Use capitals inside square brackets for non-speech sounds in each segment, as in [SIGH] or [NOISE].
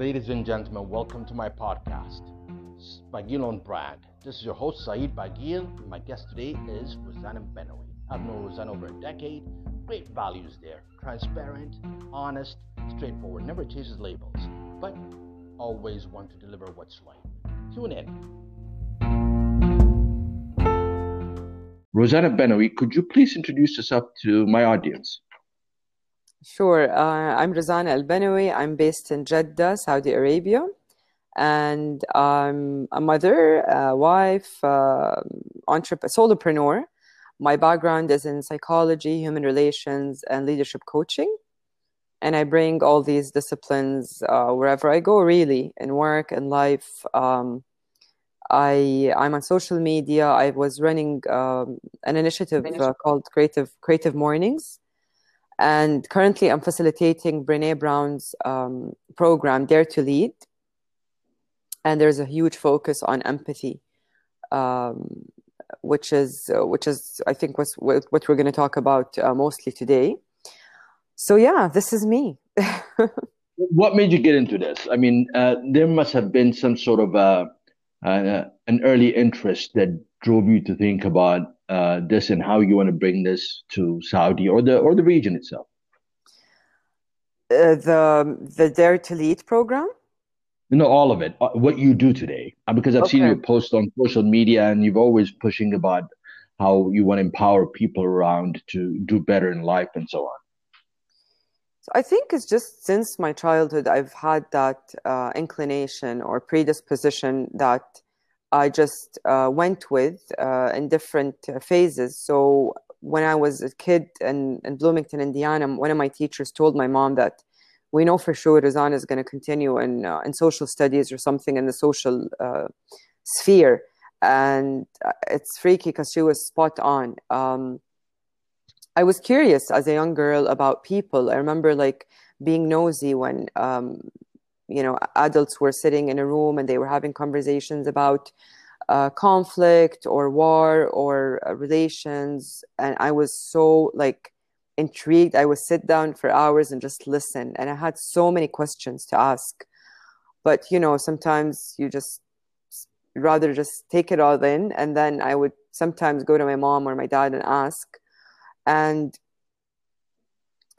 Ladies and gentlemen, welcome to my podcast, Bagil on Brand. This is your host, Saeed Bagil. My guest today is Rozana Albanawi. I've known Rozana over a decade. Great values there. Transparent, honest, straightforward, never chases labels, but always want to deliver what's right. Tune in. Rozana Albanawi, could you please introduce yourself to my audience? Sure. Uh, I'm Rozana Al I'm based in Jeddah, Saudi Arabia. And I'm a mother, a wife, uh, entrepreneur, solopreneur. My background is in psychology, human relations, and leadership coaching. And I bring all these disciplines uh, wherever I go, really, in work and life. Um, I I'm on social media. I was running um, an initiative uh, called Creative Creative Mornings, and currently, I'm facilitating Brene Brown's um, program, Dare to Lead. And there's a huge focus on empathy, um, which is uh, which is I think was what we're going to talk about uh, mostly today. So yeah, this is me. [LAUGHS] what made you get into this? I mean, uh, there must have been some sort of uh, uh, an early interest that drove you to think about uh, this and how you want to bring this to Saudi or the or the region itself? Uh, the the Dare to Lead program. No, all of it. Uh, what you do today, uh, because I've okay. seen your post on social media, and you've always pushing about how you want to empower people around to do better in life and so on. So I think it's just since my childhood, I've had that uh, inclination or predisposition that I just uh, went with uh, in different uh, phases. So when I was a kid in, in Bloomington, Indiana, one of my teachers told my mom that we know for sure Rozana is going to continue in uh, in social studies or something in the social uh, sphere, and uh, it's freaky because she was spot on. Um, I was curious as a young girl about people. I remember like being nosy when um, you know adults were sitting in a room and they were having conversations about uh, conflict or war or uh, relations. And i was so like intrigued. I would sit down for hours and just listen. And i had so many questions to ask. But you know sometimes you just rather just take it all in. And then i would sometimes go to my mom or my dad and ask. And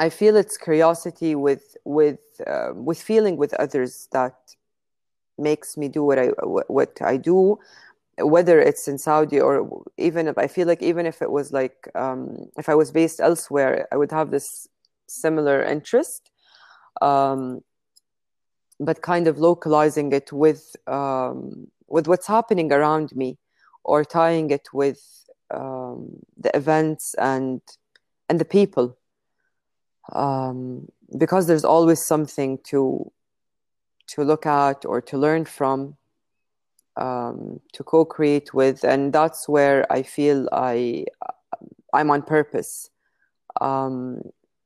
I feel it's curiosity with with uh, with feeling with others that makes me do what I what I do, whether it's in Saudi or even if I feel like even if it was like um, if I was based elsewhere, I would have this similar interest, um, but kind of localizing it with um, with what's happening around me, or tying it with um, the events and and the people um, because there's always something to to look at or to learn from um, to co-create with. And that's where i feel i i'm on purpose. Um,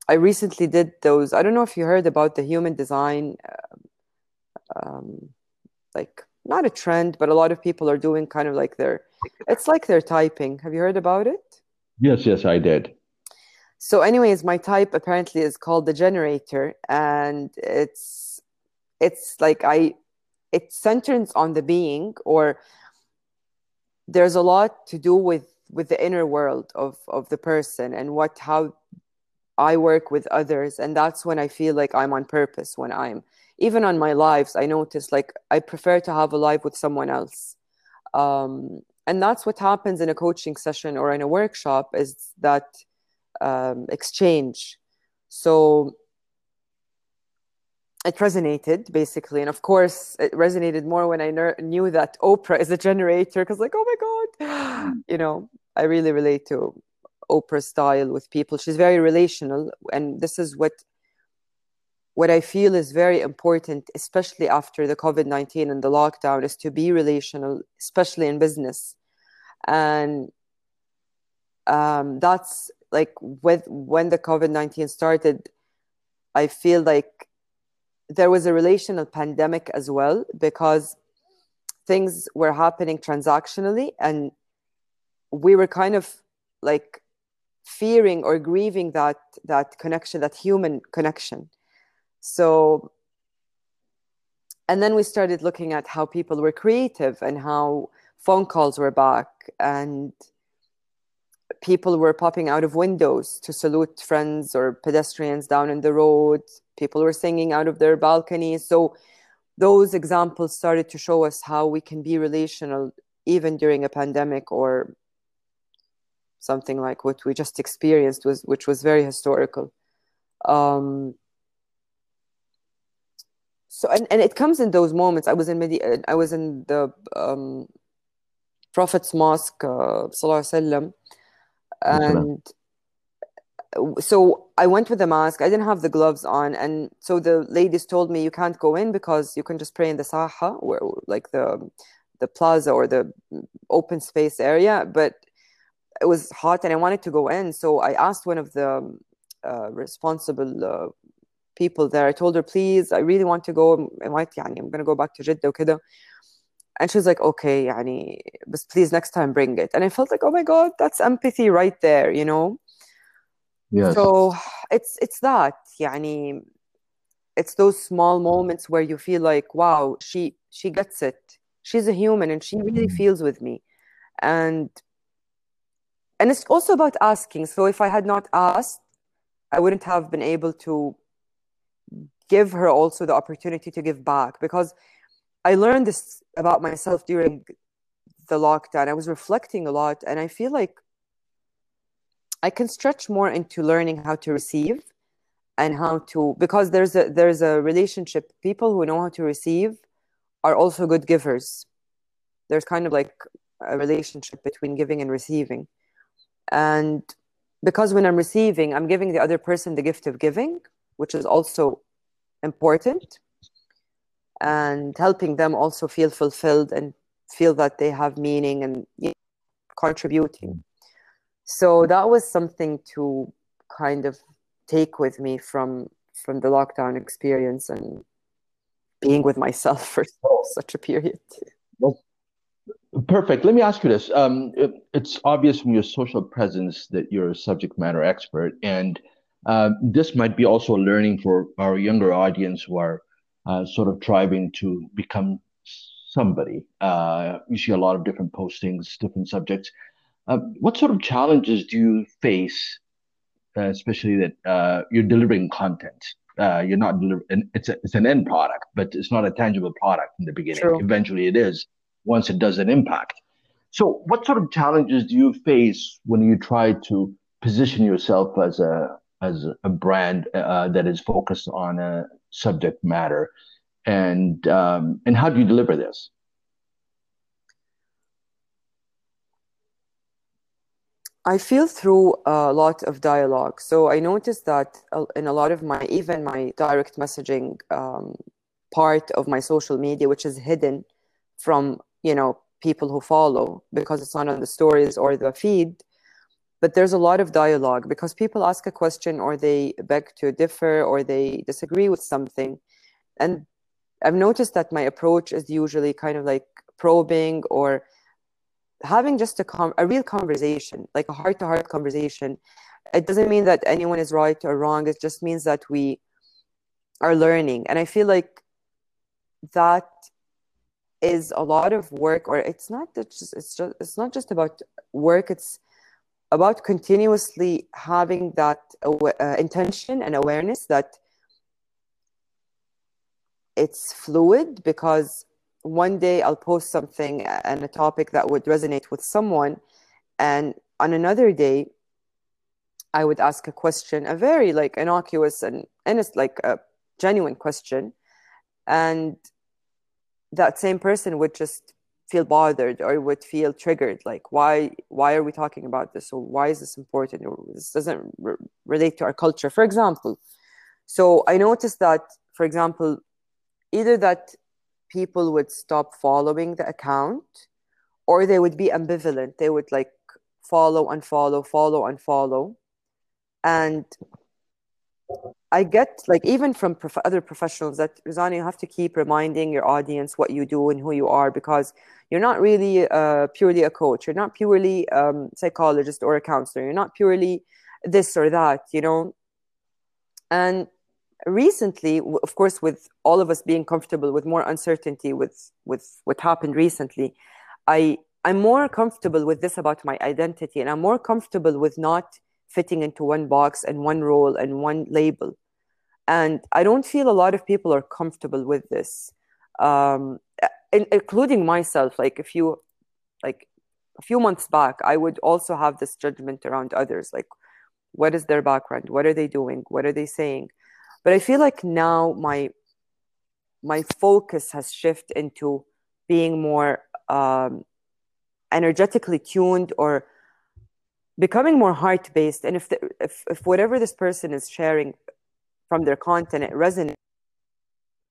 i recently did those i don't know if you heard about the human design uh, um, like not a trend but a lot of people are doing kind of like their it's like they're typing. Have you heard about it? Yes yes i did so anyways my type apparently is called the generator and it's it's like i it centers on the being or there's a lot to do with with the inner world of of the person and what how i work with others and that's when i feel like i'm on purpose when i'm even on my lives i notice like i prefer to have a life with someone else. Um, and that's what happens in a coaching session or in a workshop is that um, exchange. So it resonated basically, and of course, it resonated more when I ner- knew that Oprah is a generator. Because like, oh my god, you know, I really relate to Oprah's style with people. She's very relational, and this is what what I feel is very important, especially after the COVID 19 and the lockdown, is to be relational, especially in business. And um, that's like with when the covid-19 started i feel like there was a relational pandemic as well because things were happening transactionally and we were kind of like fearing or grieving that that connection that human connection. So and then we started looking at how people were creative and how phone calls were back and people were popping out of windows to salute friends or pedestrians down in the road. People were singing out of their balconies. So those examples started to show us how we can be relational even during a pandemic or something like what we just experienced was which was very historical. Um, so and, and it comes in those moments. I was in Medi- i was in the um, prophet's mosque uh, and so i went with the mask i didn't have the gloves on and so the ladies told me you can't go in because you can just pray in the saha where like the the plaza or the open space area but it was hot and i wanted to go in so i asked one of the uh, responsible uh, people there. I told her, please, I really want to go. I might, يعني, I'm going to go back to Jeddah وكده. And she was like, okay, yani, but please next time bring it. And I felt like, oh my God, that's empathy right there, you know? Yes. So it's it's that, yani, it's those small moments where you feel like, wow, she she gets it. She's a human and she really mm-hmm. feels with me. And and it's also about asking. So if I had not asked, I wouldn't have been able to give her also the opportunity to give back because I learned this about myself during the lockdown. I was reflecting a lot and I feel like I can stretch more into learning how to receive and how to because there's a there's a relationship people who know how to receive are also good givers. There's kind of like a relationship between giving and receiving. And because when I'm receiving, I'm giving the other person the gift of giving, which is also important and helping them also feel fulfilled and feel that they have meaning and you know, contributing. So that was something to kind of take with me from from the lockdown experience and being with myself [LAUGHS] for such a period. Well, perfect. Let me ask you this. Um, it, it's obvious from your social presence that you're a subject matter expert, and uh, this might be also learning for our younger audience who are uh, sort of striving to become somebody. Uh, you see a lot of different postings, different subjects. Uh, what sort of challenges do you face, uh, especially that uh, you're delivering content? you're not delivering. It's a, it's an end product, but it's not a tangible product in the beginning. True. Eventually, it is once it does an impact. So, what sort of challenges do you face when you try to position yourself as a as a brand uh, that is focused on a subject matter, and um, and how do you deliver this? I feel through a lot of dialogue. So I noticed that in a lot of my, even my direct messaging um, part of my social media, which is hidden from, you know, people who follow because it's not on the stories or the feed, but there's a lot of dialogue because people ask a question or they beg to differ or they disagree with something. And i've noticed that my approach is usually kind of like probing or having just a, com- a real conversation like a heart-to-heart conversation. It doesn't mean that anyone is right or wrong. It just means that we are learning. And i feel like that is a lot of work or it's not just it's just it's not just about work. It's about continuously having that uh, intention and awareness that it's fluid because one day I'll post something and a topic that would resonate with someone, and on another day, I would ask a question, a very like innocuous and honest, like a genuine question, and that same person would just feel bothered or would feel triggered like why why are we talking about this? Or why is this important? Or this doesn't re- relate to our culture for example. So i noticed that for example either that people would stop following the account or they would be ambivalent. They would like follow unfollow follow unfollow and I get like even from prof- other professionals that Rizani, you have to keep reminding your audience what you do and who you are because you're not really uh, purely a coach. You're not purely um, psychologist or a counselor. You're not purely this or that, you know. And recently, of course, with all of us being comfortable with more uncertainty with with what happened recently, I I'm more comfortable with this about my identity, and I'm more comfortable with not fitting into one box and one role and one label. And I don't feel a lot of people are comfortable with this, um, including myself. Like if you, like a few months back, I would also have this judgment around others, like what is their background, what are they doing, what are they saying but i feel like now my my focus has shifted into being more um, energetically tuned or becoming more heart based and if, the, if if whatever this person is sharing from their content it resonates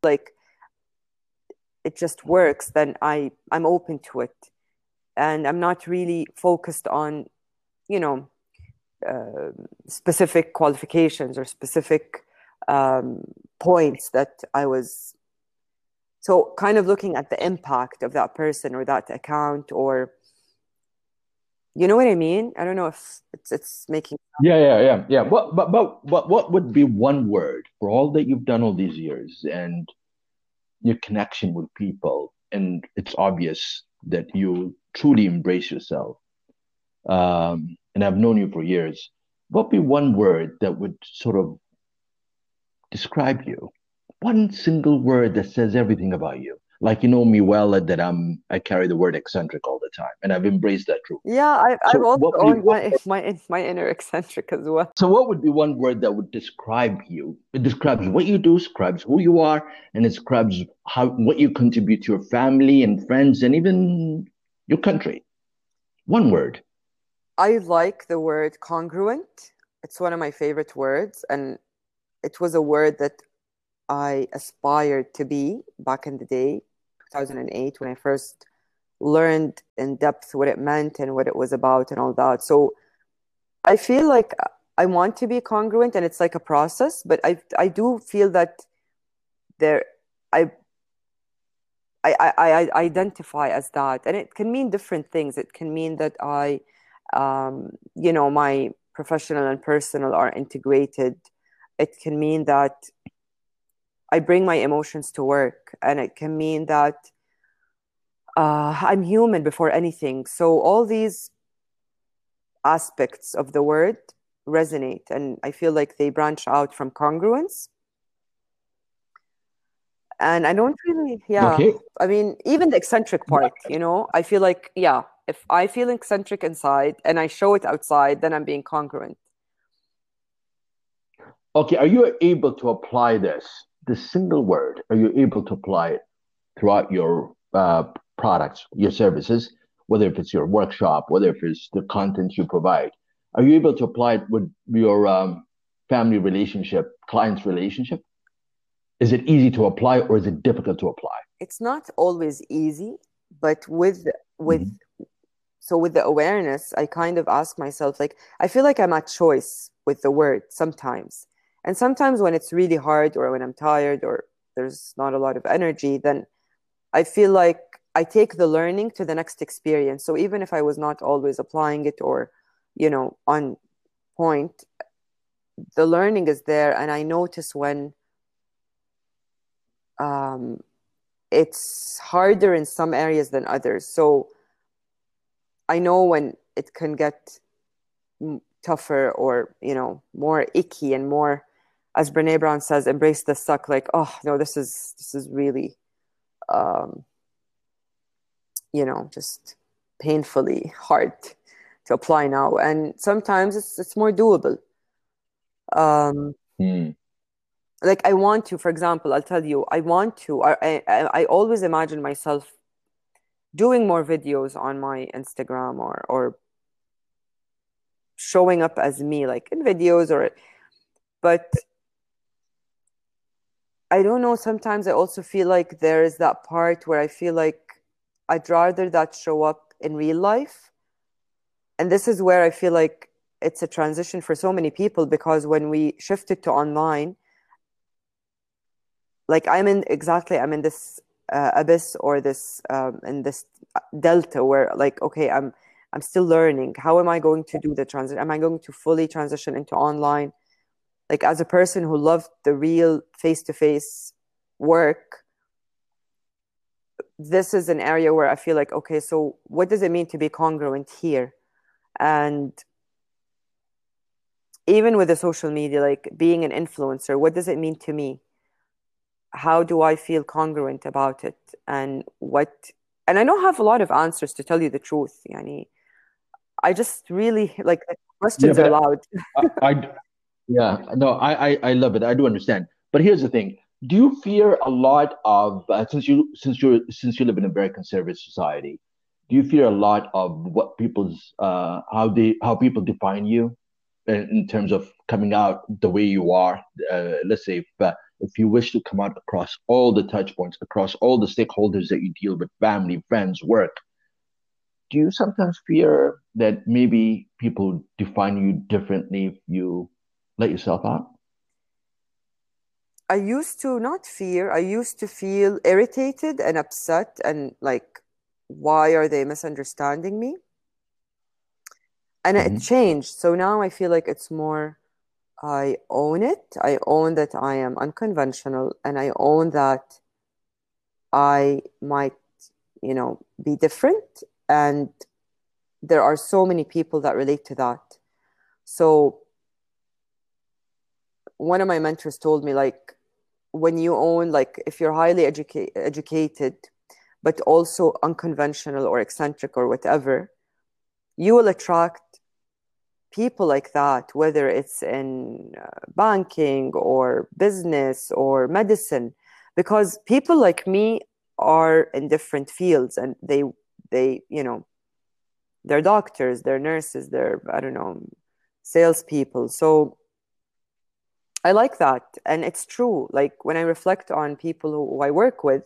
like it just works then i i'm open to it. And i'm not really focused on you know uh, specific qualifications or specific um, points that I was so kind of looking at the impact of that person or that account or you know what I mean? I don't know if it's it's making Yeah, yeah, yeah, yeah. What but but what what would be one word for all that you've done all these years and your connection with people and it's obvious that you truly embrace yourself. Um, and I've known you for years. What be one word that would sort of describe you? One single word that says everything about you. Like you know me well that I'm I carry the word eccentric all the time, and I've embraced that truth. Yeah, I, so I've also owned my, my my inner eccentric as well. So, what would be one word that would describe you? It describes what you do, describes who you are, and it describes how what you contribute to your family and friends, and even your country. One word. I like the word congruent. It's one of my favorite words, and it was a word that I aspired to be back in the day, 2008, when I first learned in depth what it meant and what it was about and all that. So I feel like I want to be congruent and it's like a process, but I I do feel that there I I, I, I identify as that and it can mean different things. It can mean that I um, you know my professional and personal are integrated it can mean that I bring my emotions to work, and it can mean that uh, I'm human before anything. So all these aspects of the word resonate, and I feel like they branch out from congruence. And I don't really, yeah. Okay. I mean, even the eccentric part, you know, I feel like, yeah, if I feel eccentric inside and I show it outside, then I'm being congruent. Okay, are you able to apply this, this single word, are you able to apply it throughout your uh, products, your services, whether if it's your workshop, whether if it's the content you provide? Are you able to apply it with your um, family relationship, client's relationship? Is it easy to apply or is it difficult to apply? It's not always easy, but with with mm-hmm. so with the awareness, I kind of ask myself like I feel like I'm at choice with the word sometimes and sometimes when it's really hard or when I'm tired or there's not a lot of energy, then I feel like I take the learning to the next experience. So even if I was not always applying it or, you know, on point, the learning is there. And I notice when um, it's harder in some areas than others. So I know when it can get tougher or, you know, more icky and more as Brene Brown says, embrace the suck. Like, oh no, this is this is really, um, you know, just painfully hard to apply now. And sometimes it's it's more doable. Um, mm. Like I want to, for example, I'll tell you, I want to. I, I I always imagine myself doing more videos on my Instagram or or showing up as me, like in videos or, but I don't know. Sometimes I also feel like there is that part where I feel like I'd rather that show up in real life. And this is where I feel like it's a transition for so many people because when we shifted to online, like I'm in exactly, I'm in this uh, abyss or this, um, in this delta where like, okay, I'm, I'm still learning. How am I going to do the transition? Am I going to fully transition into online? Like as a person who loved the real face-to-face work this is an area where i feel like okay so what does it mean to be congruent here? And even with the social media like being an influencer what does it mean to me? How do i feel congruent about it? And what and i don't have a lot of answers to tell you the truth yani. I just really like questions yeah, are loud. I, I, yeah no I, I i love it. I do understand. But here's the thing. Do you fear a lot of uh, since you since you since you live in a very conservative society do you fear a lot of what people's uh how they how people define you in, in terms of coming out the way you are? Uh, let's say if, uh, if you wish to come out across all the touch points across all the stakeholders that you deal with family friends work do you sometimes fear that maybe people define you differently if you let yourself out I used to not fear, I used to feel irritated and upset and like, why are they misunderstanding me? And mm-hmm. it changed. So now I feel like it's more, I own it. I own that I am unconventional and I own that I might, you know, be different. And there are so many people that relate to that. So one of my mentors told me like when you own like if you're highly educa- educated but also unconventional or eccentric or whatever you will attract people like that whether it's in uh, banking or business or medicine because people like me are in different fields and they they you know they're doctors they're nurses they're i don't know salespeople. So I like that. And it's true. Like when I reflect on people who, who I work with,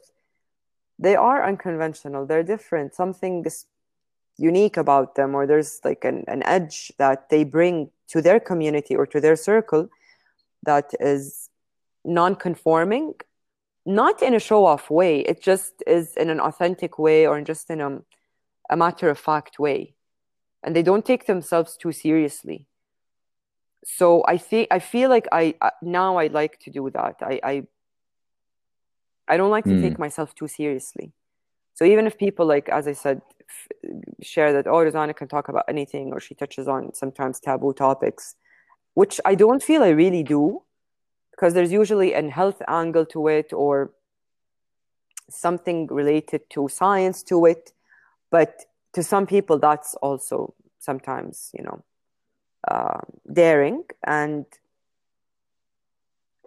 they are unconventional. They're different. Something is unique about them, or there's like an, an edge that they bring to their community or to their circle that is non conforming, not in a show off way. It just is in an authentic way or just in a, a matter of fact way. And they don't take themselves too seriously so I think I feel like I now I like to do that. I I, I don't like to mm. take myself too seriously. So even if people like, as I said, f- share that oh, Rozana can talk about anything, or she touches on sometimes taboo topics, which I don't feel I really do, because there's usually an health angle to it or something related to science to it, but to some people that's also sometimes you know uh, daring. And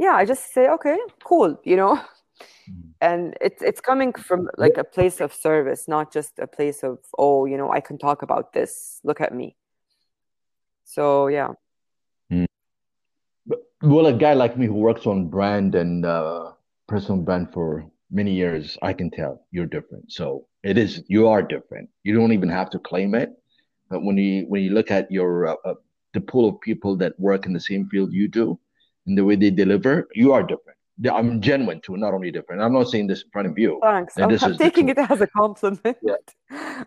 yeah i just say okay cool you know? Mm-hmm. and it's it's coming from like a place of service not just a place of oh you know i can talk about this. Look at me. So yeah. Mm. well a guy like me who works on brand and uh, personal brand for many years i can tell you're different. So it is you are different. You don't even have to claim it. But when you when you look at your uh, uh the pool of people that work in the same field you do and the way they deliver, you are different. I'm genuine too, not only different. I'm not saying this in front of you. Thanks. I'm, I'm taking it as a compliment. Yeah.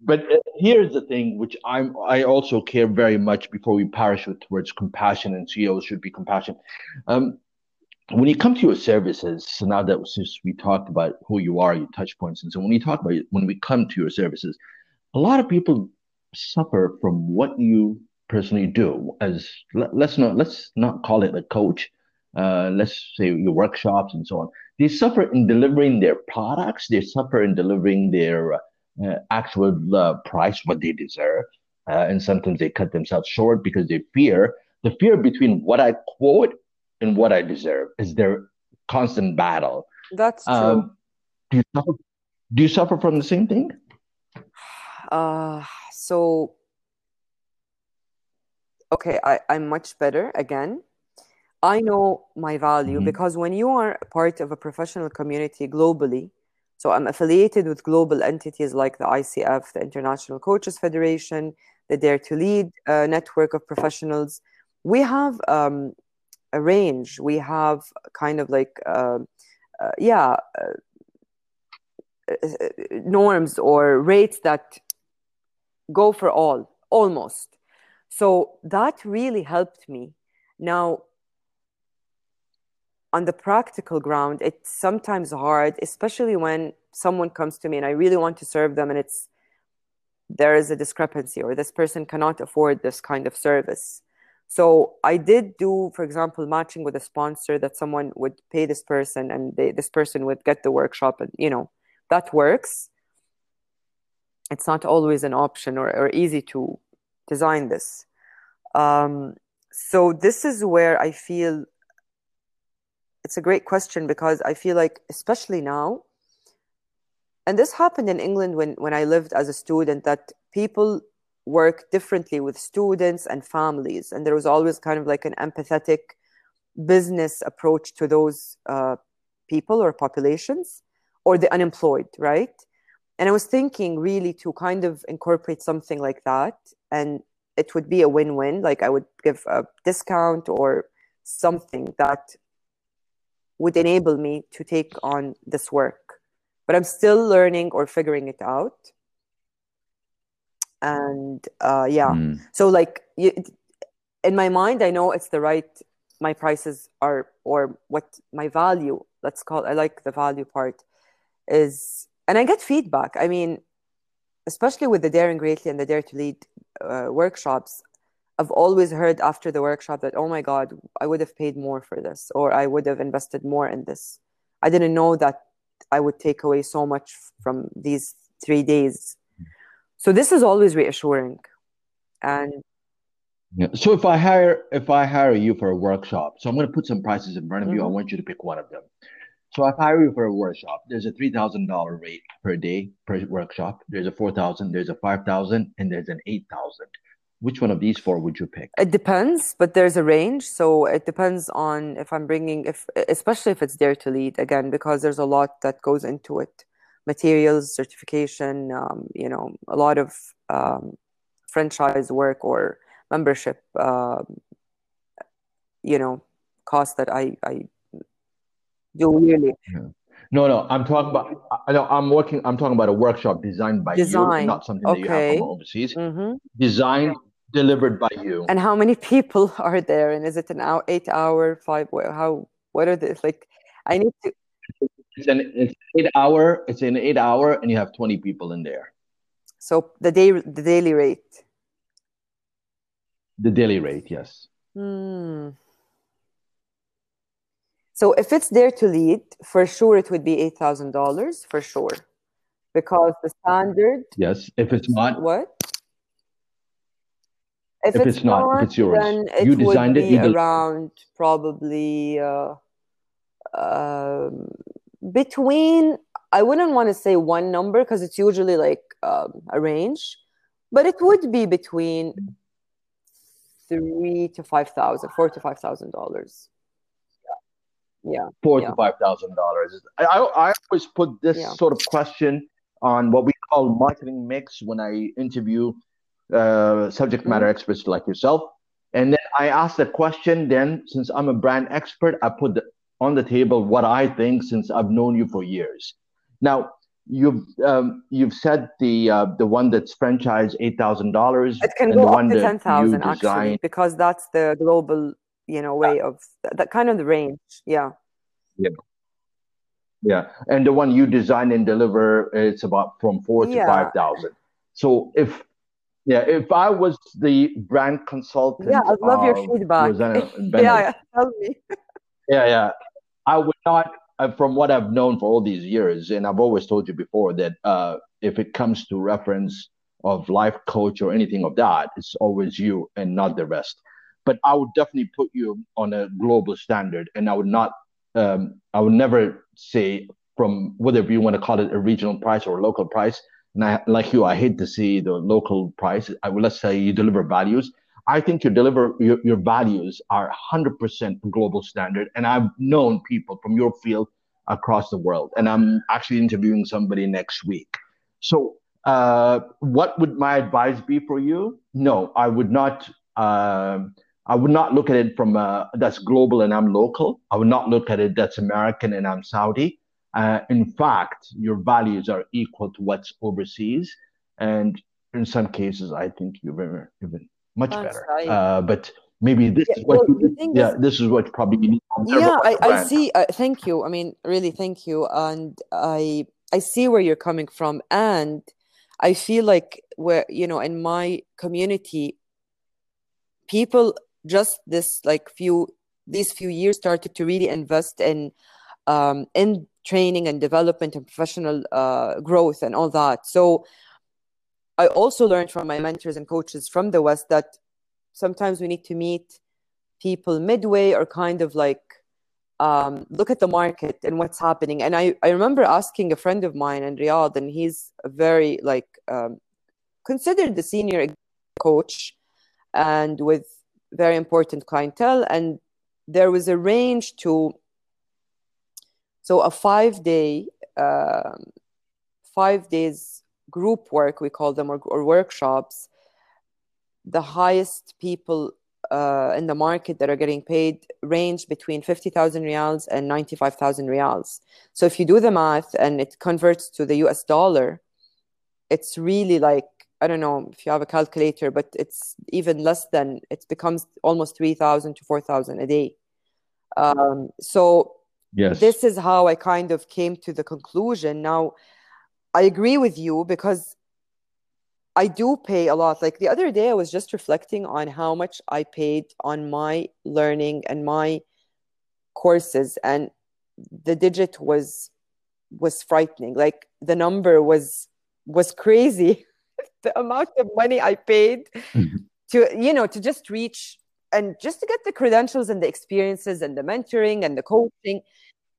But uh, here's the thing, which I'm I also care very much before we parachute towards compassion and CEOs should be compassion. Um, when you come to your services, so now that since we talked about who you are, your touch points, and so when you talk about it, when we come to your services, a lot of people suffer from what you personally do as let's not let's not call it a coach uh, let's say your workshops and so on. They suffer in delivering their products they suffer in delivering their uh, actual uh, price what they deserve uh, and sometimes they cut themselves short because they fear the fear between what i quote and what i deserve is their constant battle. That's true. um, do you suffer, do you suffer from the same thing? [SIGHS] Uh so okay, I, I'm much better again. I know my value mm-hmm. because when you are part of a professional community globally, so I'm affiliated with global entities like the ICF, the International Coaches Federation, the Dare to Lead uh, network of professionals. We have um, a range. We have kind of like, uh, uh, yeah, uh, uh, norms or rates that go for all, almost. So that really helped me. Now, on the practical ground, it's sometimes hard, especially when someone comes to me and I really want to serve them and it's there is a discrepancy or this person cannot afford this kind of service. So I did do, for example, matching with a sponsor that someone would pay this person and they, this person would get the workshop and you know that works. It's not always an option or, or easy to design this. Um, so this is where I feel it's a great question because I feel like, especially now, and this happened in England when, when I lived as a student, that people work differently with students and families. And there was always kind of like an empathetic business approach to those uh, people or populations or the unemployed, right? And I was thinking really to kind of incorporate something like that. And it would be a win win. Like I would give a discount or something that would enable me to take on this work. But I'm still learning or figuring it out. And uh, yeah, mm. so like you, in my mind, I know it's the right. My prices are, or what my value. Let's call. I like the value part, is, and I get feedback. I mean, especially with the Daring Greatly and the Dare to Lead uh, workshops, I've always heard after the workshop that, oh my God, I would have paid more for this, or I would have invested more in this. I didn't know that I would take away so much from these three days. So this is always reassuring. And yeah. So if I hire if I hire you for a workshop, so I'm going to put some prices in front of mm-hmm. you. I mm-hmm. want you to pick one of them. So if I hire you for a workshop, there's a three thousand dollar rate per day per workshop. There's a four thousand, there's a five thousand, and there's an eight thousand. Which one of these four would you pick? It depends but there's a range. So it depends on if i'm bringing if especially if it's dare to lead again because there's a lot that goes into it. Materials certification um, you know a lot of um, franchise work or membership uh, you know cost that i i do really. No, no, I'm talking about. I know I'm working. I'm talking about a workshop designed by Design. you, not something that you have from overseas. Mm-hmm. Designed delivered by you. And how many [LAUGHS] people are there? And is it an hour, eight hour, five? How? What are the like? I need to. It's an it's eight hour. It's an eight hour, and you have twenty people in there. So the day the daily rate. The daily rate, yes. Hmm. So if it's Dare to Lead, for sure it would be eight thousand dollars for sure, because the standard. Yes, if it's not what if, if it's, it's, not, if it's yours, then it you designed would be it. around probably uh, uh, between. I wouldn't want to say one number because it's usually like um, a range, but it would be between three to five thousand, four to five thousand dollars. Yeah, four yeah. to five thousand dollars. I, I always put this yeah. sort of question on what we call marketing mix when I interview uh, subject matter mm-hmm. experts like yourself. And then I ask the question. Then, since I'm a brand expert, I put the, on the table what I think since I've known you for years. Now, you've um, you've said the uh, the one that's franchise eight thousand dollars. It can go up to ten thousand actually, because that's the global you know way of that kind of the range. Yeah. Yeah. Yeah, and the one you design and deliver, it's about from four to five thousand. So if yeah, if I was the brand consultant, yeah, I love your feedback. [LAUGHS] yeah, tell me. [LAUGHS] yeah, yeah, I would not. Uh, from what I've known for all these years, and I've always told you before that uh, if it comes to reference of life coach or anything of that, it's always you and not the rest. But I would definitely put you on a global standard, and I would not. Um, I would never say from whether you want to call it a regional price or a local price and I, like you, I hate to see the local price. I will let's say you deliver values. I think you deliver your, your values are 100% global standard. And I've known people from your field across the world. And I'm actually interviewing somebody next week. So, uh, what would my advice be for you? No, I would not. Uh, I would not look at it from uh, that's global and I'm local. I would not look at it that's American and I'm Saudi. Uh, in fact, your values are equal to what's overseas, and in some cases, I think you're even much That's better. Right. Uh, but maybe this Yeah, is what well, you, yeah is- this is what probably you need yeah i, I see uh, thank you i mean really thank you and i i see where you're coming from and i feel like where you know in my community people just this like few these few years started to really invest in um, in training and development and professional uh, growth and all that so i also learned from my mentors and coaches from the west that sometimes we need to meet people midway or kind of like um, look at the market and what's happening. And I, I remember asking a friend of mine in Riyadh, and he's a very like um, considered the senior coach and with very important clientele. And there was a range to so a five day, um five days group work we call them or, or workshops. The highest people uh, in the market that are getting paid range between 50,000 riyals and 95,000 riyals. So if you do the math and it converts to the US dollar, it's really like, I don't know if you have a calculator, but it's even less than, it becomes almost 3,000 to 4,000 a day. Um, so yes this is how I kind of came to the conclusion. Now, I agree with you because I do pay a lot. Like the other day, I was just reflecting on how much I paid on my learning and my courses, and the digit was was frightening. Like the number was was crazy. [LAUGHS] the amount of money I paid Mhm. to you know to just reach and just to get the credentials and the experiences and the mentoring and the coaching.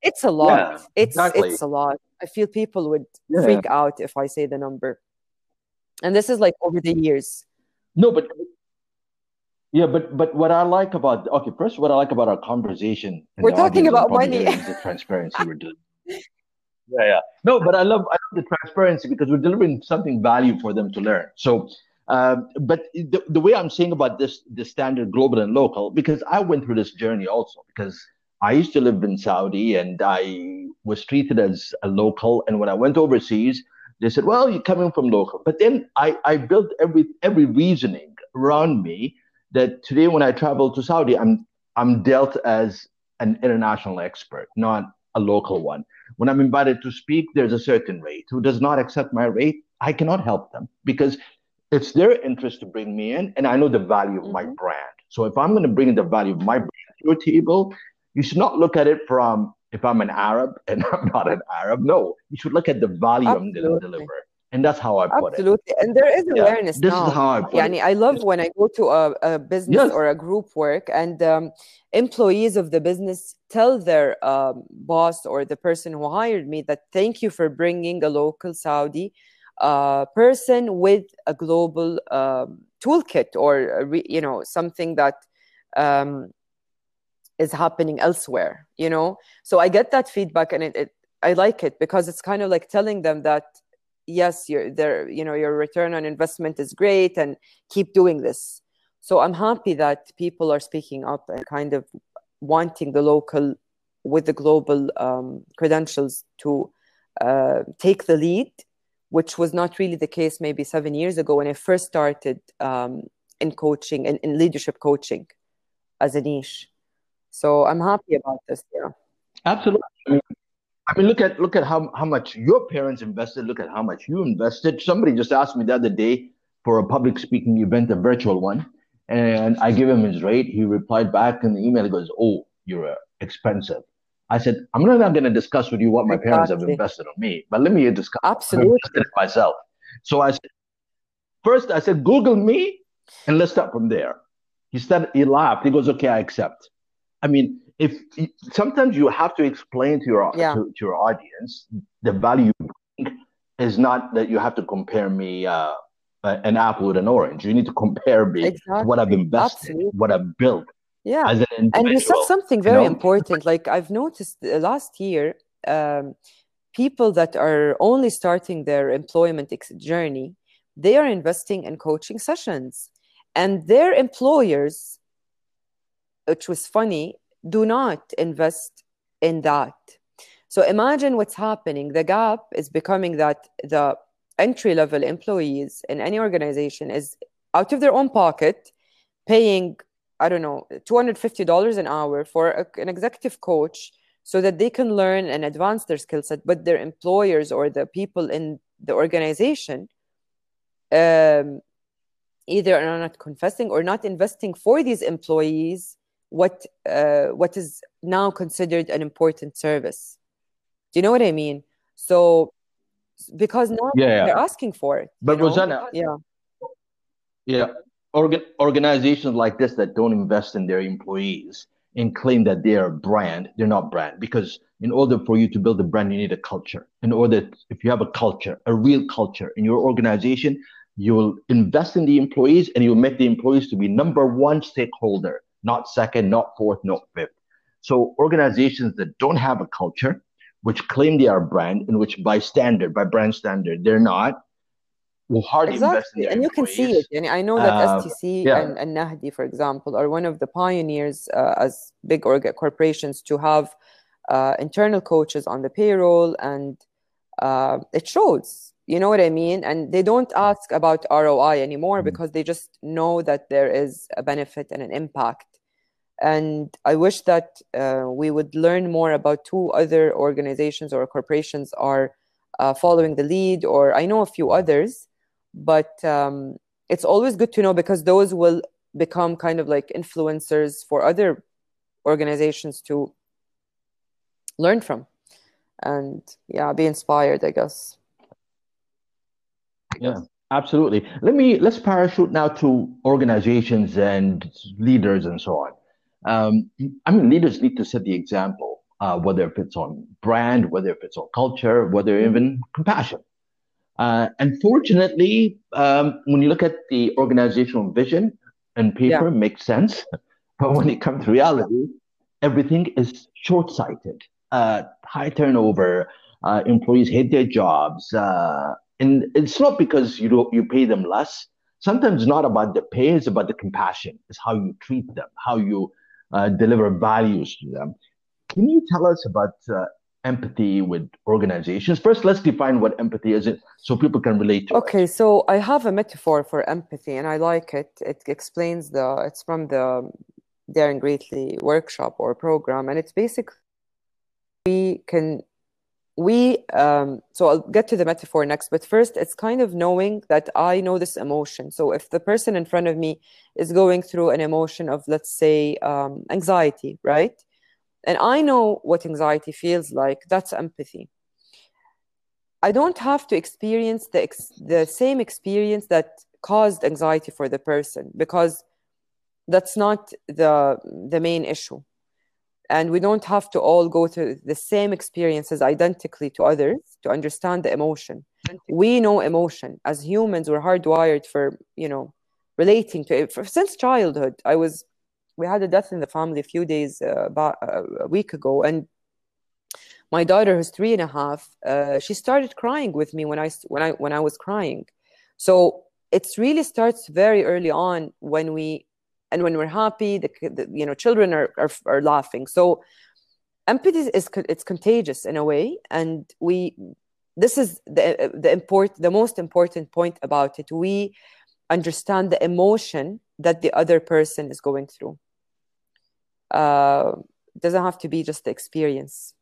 It's a lot. Yeah, it's exactly. it's a lot. I feel people would Yeah. freak out if I say the number. And this is like over the years. No, but yeah, but but what I like about okay, first what I like about our conversation. We're talking about money. the transparency we're doing. [LAUGHS] Yeah, yeah. No, but I love I love the transparency because we're delivering something value for them to learn. So, um, but the, the way I'm saying about this the standard global and local because I went through this journey also because I used to live in Saudi and I was treated as a local, and when I went overseas, they said, "Well, you're coming from local." But then I I built every every reasoning around me that today when I travel to Saudi, I'm I'm dealt as an international expert, not a local one. When I'm invited to speak, there's a certain rate. Who does not accept my rate, I cannot help them because it's their interest to bring me in, and I know the value of my Mhm. brand. So if I'm going to bring the value of my brand to your table, you should not look at it from if I'm an Arab and [LAUGHS] I'm not an Arab. No, you should look at the value I'm going to deliver, and that's how I put it. Absolutely. And there is Yeah, awareness this now. is how I put Yani, it. I love when I go to a, a business Yes. or a group work and um, employees of the business tell their um, boss or the person who hired me that thank you for bringing a local Saudi uh, person with a global um, toolkit or re, you know something that um, is happening elsewhere. You know, so I get that feedback and it, it I like it because it's kind of like telling them that yes your there you know your return on investment is great and keep doing this. So i'm happy that people are speaking up and kind of wanting the local with the global um, credentials to uh, take the lead which was not really the case maybe seven years ago when i first started um, in coaching and in leadership coaching as a niche. So i'm happy about this yeah. Absolutely. I mean, look at look at how how much your parents invested. Look at how much you invested. Somebody just asked me the other day for a public speaking event, a virtual one, and I gave him his rate. He replied back in the email. He goes, "Oh, you're uh, expensive." I said, "I'm not going to discuss with you what my parents have invested on me, but let me discuss absolutely myself." So I said, first I said, "Google me, and let's start from there." He said, he laughed. He goes, "Okay, I accept." I mean, if sometimes you have to explain to your Yeah. to, to your audience the value is not that you have to compare me uh, an apple with an orange. You need to compare me to what I've invested, absolutely what I've built yeah as an And you said something you very know? important. Like I've noticed uh, last year, um, people that are only starting their employment ex- journey, they are investing in coaching sessions, and their employers, which was funny, do not invest in that. So imagine what's happening. The gap is becoming that the entry level employees in any organization is out of their own pocket paying I don't know, $250 an hour for a, an executive coach so that they can learn and advance their skill set, but their employers or the people in the organization um, either are not confessing or not investing for these employees what uh, what is now considered an important service. Do you know what I mean? So because now Yeah, yeah. they're asking for it. But you know? Rozana, yeah, Yeah, organ organizations like this that don't invest in their employees and claim that they are brand, they're not brand because in order for you to build a brand, you need a culture. In order, if you have a culture, a real culture in your organization, you will invest in the employees and you'll make the employees to be number one stakeholder, not second, not fourth, not fifth. So organizations that don't have a culture, which claim they are brand, and which by standard, by brand standard, they're not, will hardly invest in exactly. And you can see it. And I know that Uh, STC yeah. and, and Nahdi, for example, are one of the pioneers uh, as big org- corporations to have uh, internal coaches on the payroll, and uh, it shows. You know what I mean? And they don't ask about ROI anymore Mhm. because they just know that there is a benefit and an impact. And I wish that uh, we would learn more about two other organizations or corporations are uh, following the lead, or I know a few others, but um, it's always good to know because those will become kind of like influencers for other organizations to learn from and yeah be inspired i guess Yeah, absolutely. Let me let's parachute now to organizations and leaders and so on. Um, I mean, leaders need to set the example, uh, whether if it's on brand, whether if it's on culture, whether even compassion. Uh, unfortunately, um, when you look at the organizational vision and paper, it makes sense, [LAUGHS] but when it comes to reality, everything is short-sighted. Uh, high turnover, uh, employees hate their jobs, uh, and it's not because you don't you pay them less. Sometimes it's not about the pay; it's about the compassion. It's how you treat them, how you uh, deliver values to them. Can you tell us about uh, empathy with organizations? First, let's define what empathy is, so people can relate to okay it. so i have a metaphor for empathy and i like it it explains the it's from the daring greatly workshop or program and it's basically we can we um, so i'll get to the metaphor next but first it's kind of knowing that i know this emotion. So if the person in front of me is going through an emotion of let's say um, anxiety right? And i know what anxiety feels like that's empathy. I don't have to experience the ex- the same experience that caused anxiety for the person because that's not the the main issue and we don't have to all go through the same experiences identically to others to understand the emotion. We know emotion. As humans we're hardwired for you know relating to it. For, since childhood i was we had a death in the family a few days uh, about uh, a week ago and my daughter who's three and a half uh, she started crying with me when i when i when i was crying. So it really starts very early on when we and when we're happy the, the you know children are, are are laughing so empathy is it's contagious in a way and we this is the the import the most important point about it we understand the emotion that the other person is going through uh, doesn't have to be just the experience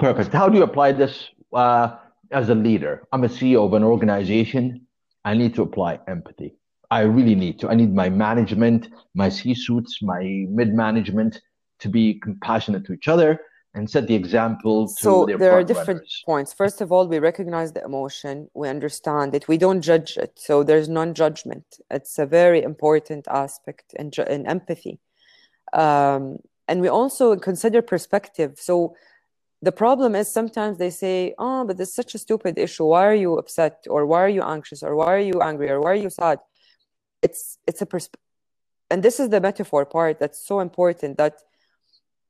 Perfect. How do you apply this uh, as a leader? I'm a CEO of an organization. I need to apply empathy. I really need to. I need my management, my C-suits, my mid-management to be compassionate to each other and set the example to so there are different points. First of all we recognize the emotion. We understand it. We don't judge it. So there's non-judgment. It's a very important aspect in, in empathy. Um, and we also consider perspective. So the problem is sometimes they say oh but this is such a stupid issue. Why are you upset? Or why are you anxious? Or why are you angry? Or why are you sad? It's it's a persp- and this is the metaphor part that's so important that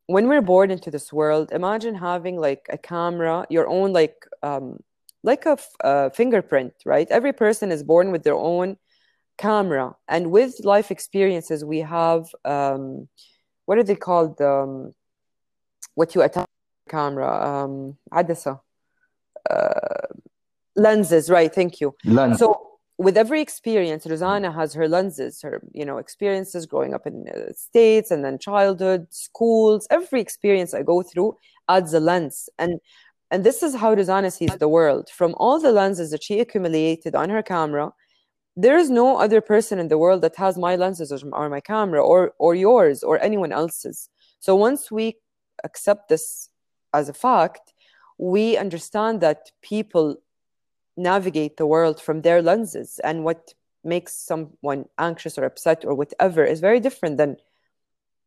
when we're born into this world imagine having like a camera your own like um like a fingerprint right? Every person is born with their own camera. And with life experiences we have um what are they called? Um what you attach camera um عدسة uh, lenses right thank you. Lens. so with every experience Rozana has her lenses her you know experiences growing up in the states and then childhood schools every experience i go through adds a lens. And and this is how Rozana sees the world. From all the lenses that she accumulated on her camera there is no other person in the world that has my lenses or my camera or or yours or anyone else's. So once we accept this as a fact, we understand that people navigate the world from their lenses and what makes someone anxious or upset or whatever is very different than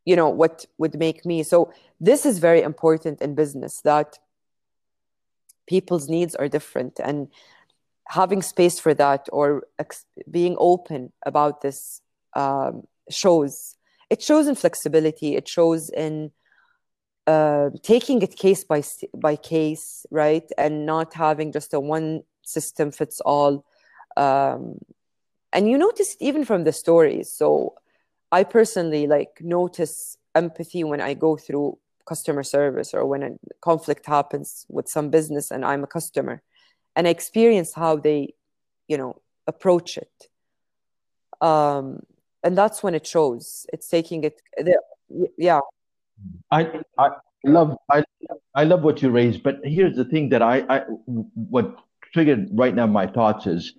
you know what would make me. So this is very important in business that people's needs are different and having space for that or ex- being open about this um, shows. It shows in flexibility. It shows in uh, taking it case by by case right and not having just a one system fits all um, and you notice it even from the stories so i personally like notice empathy when i go through customer service or when a conflict happens with some business and I'm a customer and I experience how they, you know, approach it. Um, and that's when it shows. It's taking it, yeah. I I love I I love what you raised, but here's the thing that I I what triggered right now my thoughts is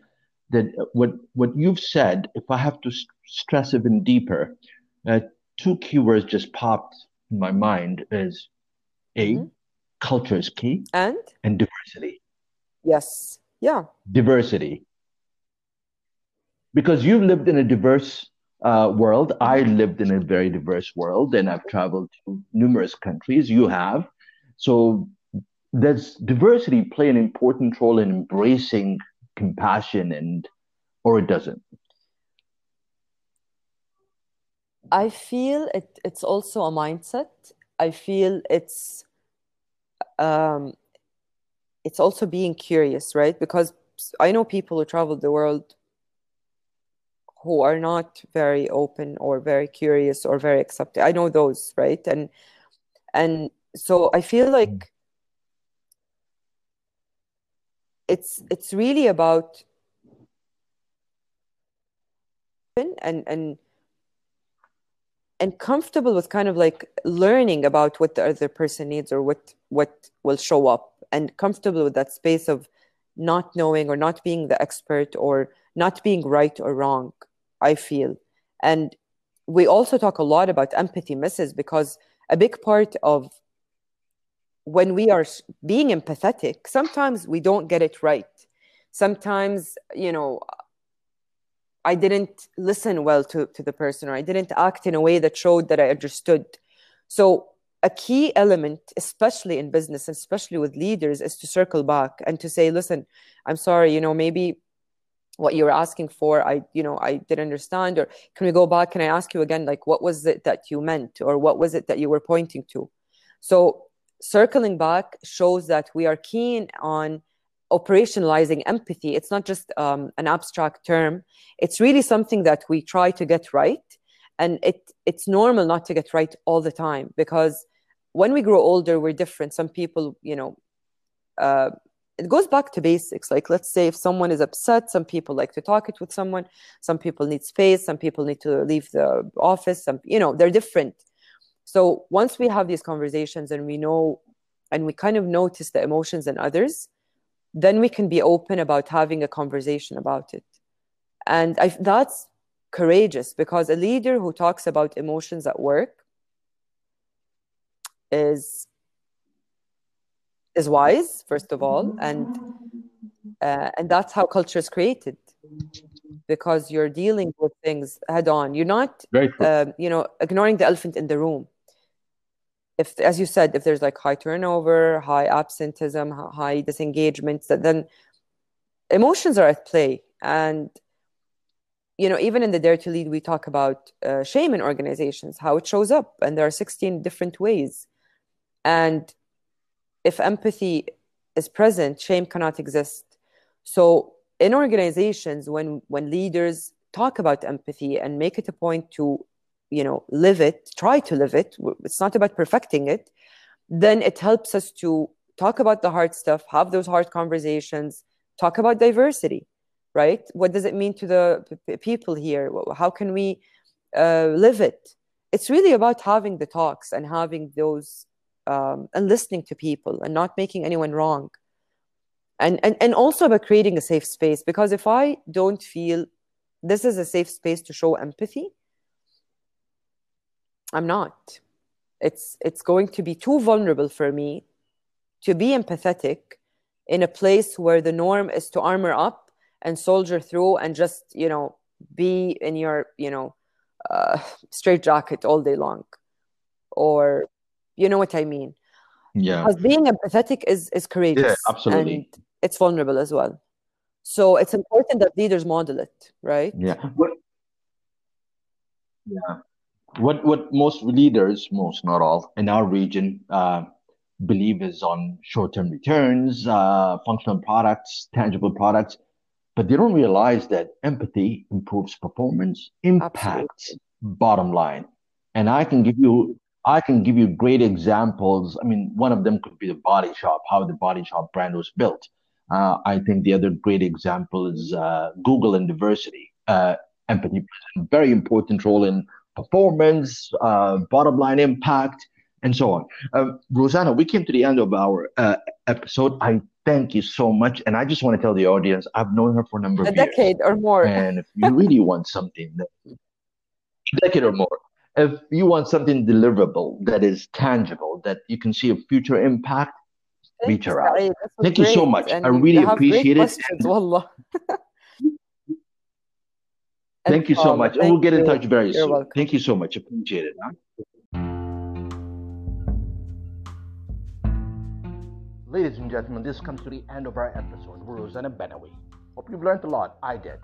that what what you've said. If I have to stress even deeper, uh, two keywords just popped in my mind is a mm-hmm. culture is key and and diversity. Yes. Yeah. Diversity. Because you've lived in a diverse uh, world. I lived in a very diverse world, and I've traveled to numerous countries. You have, so does diversity play an important role in embracing compassion, and or it doesn't? I feel it, it's also a mindset. I feel it's um, it's also being curious, right? Because I know people who travel the world who are not very open or very curious or very accepting. I know those, right? And and so I feel mm-hmm. like it's it's really about and and and comfortable with kind of like learning about what the other person needs or what what will show up and comfortable with that space of not knowing or not being the expert or not being right or wrong i feel and we also talk a lot about empathy misses because a big part of when we are being empathetic sometimes we don't get it right sometimes you know I didn't listen well to, to the person or I didn't act in a way that showed that I understood. So a key element, especially in business, especially with leaders, is to circle back and to say, listen, I'm sorry, you know, maybe what you were asking for, I, you know, I didn't understand, or can we go back? Can I ask you again, like, what was it that you meant, or what was it that you were pointing to? So circling back shows that we are keen on operationalizing empathy it's not just um, an abstract term it's really something that we try to get right and it it's normal not to get right all the time because when we grow older we're different some people you know uh, it goes back to basics. Like let's say if someone is upset some people like to talk it with someone. Some people need space. Some people need to leave the office. Some you know they're different. So once we have these conversations and we know and we kind of notice the emotions in others then we can be open about having a conversation about it. And I, that's courageous because a leader who talks about emotions at work is is wise first of all and uh, and that's how culture is created. Because you're dealing with things head on. You're not uh, you know ignoring the elephant in the room. If as you said if there's like high turnover high absenteeism high disengagement then emotions are at play. And you know even in the dare to lead we talk about uh, shame in organizations how it shows up and there are 16 different ways. And if empathy is present shame cannot exist so in organizations when when leaders talk about empathy and make it a point to you know live it try to live it it's not about perfecting it then it helps us to talk about the hard stuff have those hard conversations talk about diversity right? What does it mean to the people here? How can we uh, live it? It's really about having the talks and having those um, and listening to people and not making anyone wrong. And, and, and also about creating a safe space because if I don't feel this is a safe space to show empathy, I'm not. It's it's going to be too vulnerable for me to be empathetic in a place where the norm is to armor up and soldier through and just you know be in your you know uh, [LAUGHS] straight jacket all day long or you know what i mean? Yeah. Because being empathetic is is courageous yeah, absolutely. and it's vulnerable as well. So it's important that leaders model it right? Yeah. What, yeah. What what most leaders most not all in our region uh, believe is on short-term returns uh, functional products tangible products but they don't realize that empathy improves performance impacts Absolutely. bottom line. And i can give you i can give you great examples i mean one of them could be the body shop how the body shop brand was built uh, i think the other great example is uh, google and diversity uh, empathy plays a very important role in performance uh, bottom line impact and so on um, Rozana we came to the end of our uh, episode i thank you so much. And I just want to tell the audience, I've known her for a number a of years. A decade or more. And if you really want something, that, a decade or more, if you want something deliverable that is tangible, that you can see a future impact, Thanks, reach her out. Thank you so much. And I really appreciate it. [LAUGHS] Thank you so much. And we'll get in touch very You're soon. Welcome. Thank you so much. Appreciate it. Huh? Ladies and gentlemen, this comes to the end of our episode with Rozana Albanawi. Hope you've learned a lot. I did.